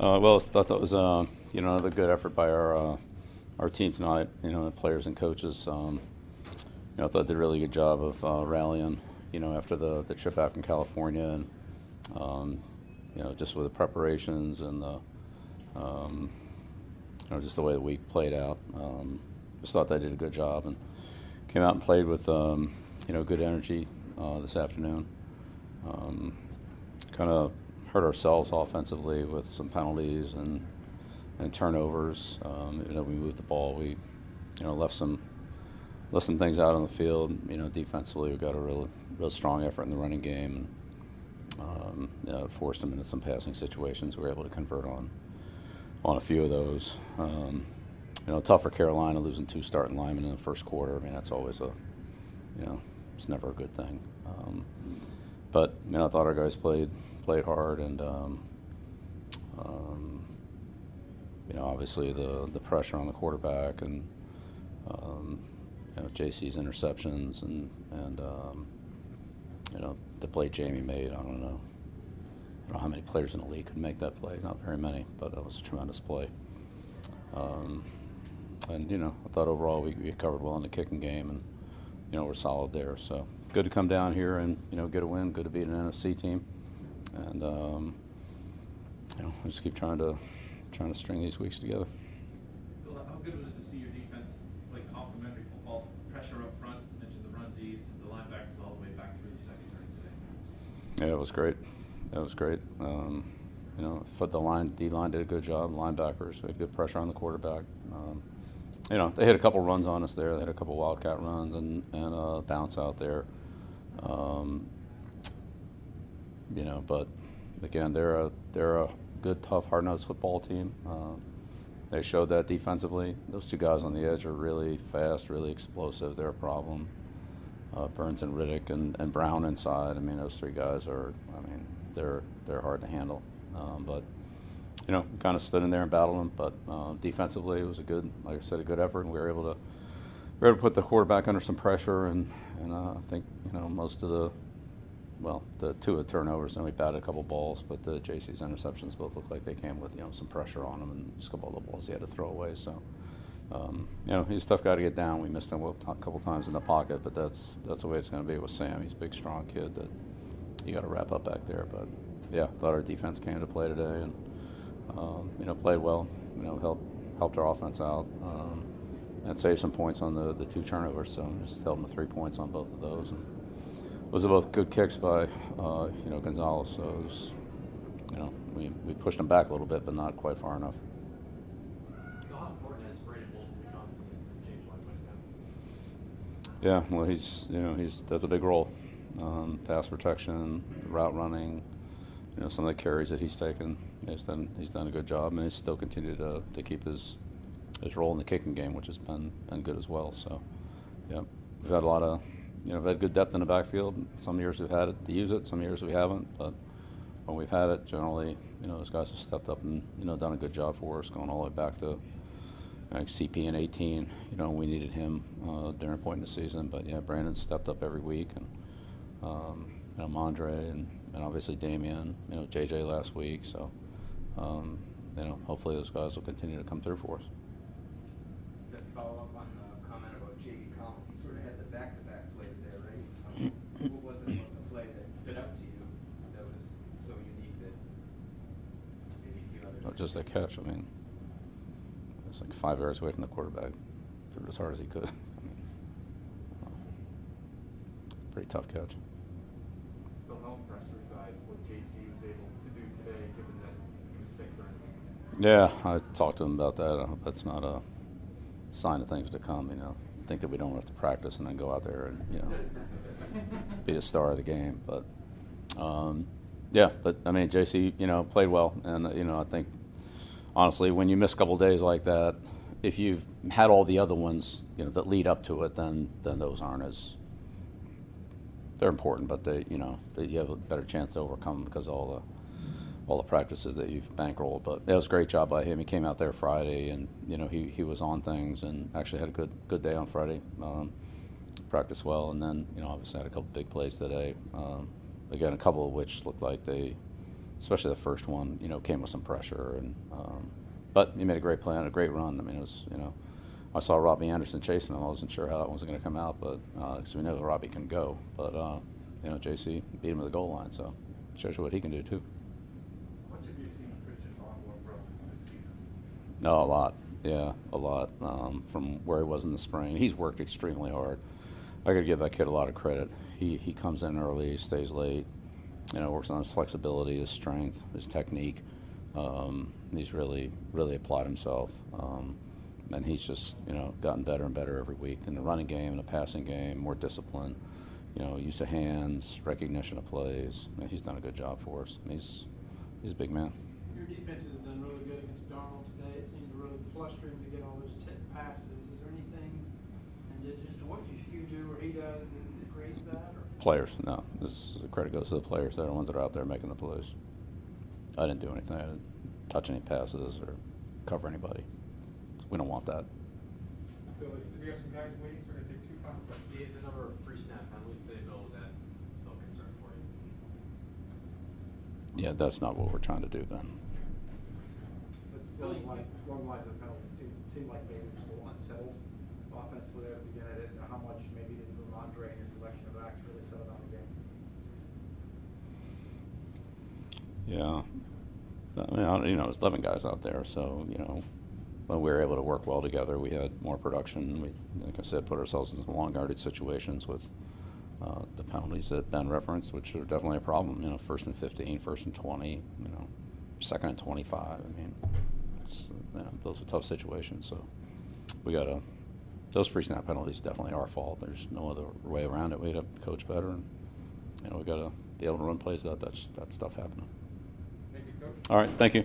Uh, well, I thought that was uh, you know another good effort by our uh, our team tonight. You know, the players and coaches. Um, you know, I thought I did a really good job of uh, rallying. You know, after the the trip out from California, and um, you know, just with the preparations and the um, you know just the way the week played out. Um, just thought they did a good job and came out and played with um, you know good energy uh, this afternoon. Um, kind of hurt ourselves offensively with some penalties and and turnovers. Um, you know, we moved the ball. We you know left some left some things out on the field. You know, defensively we got a real real strong effort in the running game and um, you know, forced them into some passing situations. We were able to convert on on a few of those. Um, you know, tough for Carolina losing two starting linemen in the first quarter. I mean, that's always a you know, it's never a good thing. Um, but you know, I thought our guys played played hard, and um, um, you know, obviously the the pressure on the quarterback and um, you know JC's interceptions and and um, you know the play Jamie made. I don't know. I don't know how many players in the league could make that play. Not very many, but it was a tremendous play. Um, and you know, I thought overall we, we covered well in the kicking game, and you know we're solid there. So good to come down here and you know get a win. Good to beat an NFC team, and um, you know we just keep trying to trying to string these weeks together. Bill, how good was it to see your defense play complementary football, pressure up front, mentioned the run D, to the linebackers all the way back through the secondary today? Yeah, it was great. It was great. Um, you know, foot the line, D line did a good job. Linebackers, we had good pressure on the quarterback. Um, you know, they hit a couple runs on us there. They had a couple wildcat runs and and a bounce out there. Um, you know, but again, they're a they're a good, tough, hard nosed football team. Uh, they showed that defensively. Those two guys on the edge are really fast, really explosive. They're a problem. Uh, Burns and Reddick and, and Brown inside. I mean, those three guys are. I mean, they're they're hard to handle. Um, but you know, kind of stood in there and battled them. But uh, defensively, it was a good, like I said, a good effort, and we were able to we were able to put the quarterback under some pressure. And and uh, I think you know most of the well, the two of turnovers, and we batted a couple balls, but the JC's interceptions both looked like they came with you know some pressure on them, and just a couple of the balls he had to throw away. So. Um, you know, he's a tough guy to get down. We missed him a couple times in the pocket, but that's that's the way it's going to be with Sam. He's a big, strong kid that you got to wrap up back there. But yeah, thought our defense came to play today, and um, you know, played well. You know, helped helped our offense out um, and saved some points on the, the two turnovers. So just held them to three points on both of those. And those are both good kicks by uh, you know Gonzalez. So it was, you know, we, we pushed them back a little bit, but not quite far enough. How important has Brandon Bolden become since James White went down? Yeah, well, he's you know he's that's a big role, um, pass protection, route running, you know some of the carries that he's taken. He's done he's done a good job, and he's still continued to, to keep his his role in the kicking game, which has been been good as well. So, yeah, we've had a lot of you know we've had good depth in the backfield. Some years we've had it to use it, some years we haven't, but when we've had it, generally, you know, those guys have stepped up and you know done a good job for us, going all the way back to like CP in 18. You know, we needed him uh, during a point in the season, but yeah, Brandon stepped up every week, and um, you know, Mondre and, and obviously Damien, you know, JJ last week. So, um, you know, hopefully those guys will continue to come through for us. Just to follow up on the comment about J.B. Collins, he sort of had the back-to-back plays there, right? Um, What was it about the play that stood out to you that was so unique that maybe a few others? Not just that catch. I mean, it's like five yards away from the quarterback. Threw it as hard as he could. I mean, it's a pretty tough catch. Bill, how impressed were you by what JC was able to do today, given that he was sick during the game? Yeah, I talked to him about that. I hope that's not a sign of things to come. You know, think that we don't have to practice and then go out there and you know be the star of the game. But um, yeah, but I mean, JC, you know, played well, and you know, I think honestly, when you miss a couple days like that, if you've had all the other ones, you know, that lead up to it, then then those aren't as they're important, but they, you know, that you have a better chance to overcome them because all the all the practices that you've bankrolled. But it was a great job by him. He came out there Friday, and you know, he, he was on things, and actually had a good good day on Friday. Um, practiced well, and then you know, obviously had a couple big plays today. Um, again, a couple of which looked like they especially the first one, you know, came with some pressure. And um, but he made a great play and a great run. I mean, it was you know, I saw Robbie Anderson chasing him. I wasn't sure how that one was going to come out, but because we know Robbie can go. But uh, you know, JC beat him to the goal line, so shows you what he can do too. What have you seen Christian Longhorn grow this season? No, a lot. Yeah, a lot. Um, from where he was in the spring, he's worked extremely hard. I got to give that kid a lot of credit. He he comes in early, stays late. You know, works on his flexibility, his strength, his technique. Um, he's really really applied himself, um, and he's just you know gotten better and better every week in the running game, in the passing game, more discipline. You know, use of hands, recognition of plays. I mean, he's done a good job for us. He's he's a big man. Your defenses have done really good against Darnold today. It seemed to really fluster him to get all those tip passes. Is there anything, and just just what you, you do or he does that creates that? Or? Players, no. This the credit goes to the players. They're the ones that are out there making the plays. I didn't do anything. I didn't touch any passes or cover anybody. We don't want that. Bill, we have some guys waiting, so we're gonna take two final questions. The, the number of pre snap penalties today, Bill, is that still a concern for you? Yeah, that's not what we're trying to do then. But going like, going lines of penalties, seemed, seemed like maybe just a little unsettled offensively there at the beginning. I didn't know how much maybe didn't move Andre in your direction of acts really settled down the game. Yeah. I mean, I- you know, there's 11 guys out there, so, you know, when we were able to work well together, we had more production. We, like I said, put ourselves in some long guarded situations with uh, the penalties that Ben referenced, which are definitely a problem. You know, first and 15, first and 20, you know, second and 25. I mean, it's, you know, those are tough situations, so we got to, those pre snap penalties definitely our fault. There's no other way around it. We got to coach better, and, you know, we got to be able to run plays without that, that stuff happening. Thank you, Coach. All right, thank you.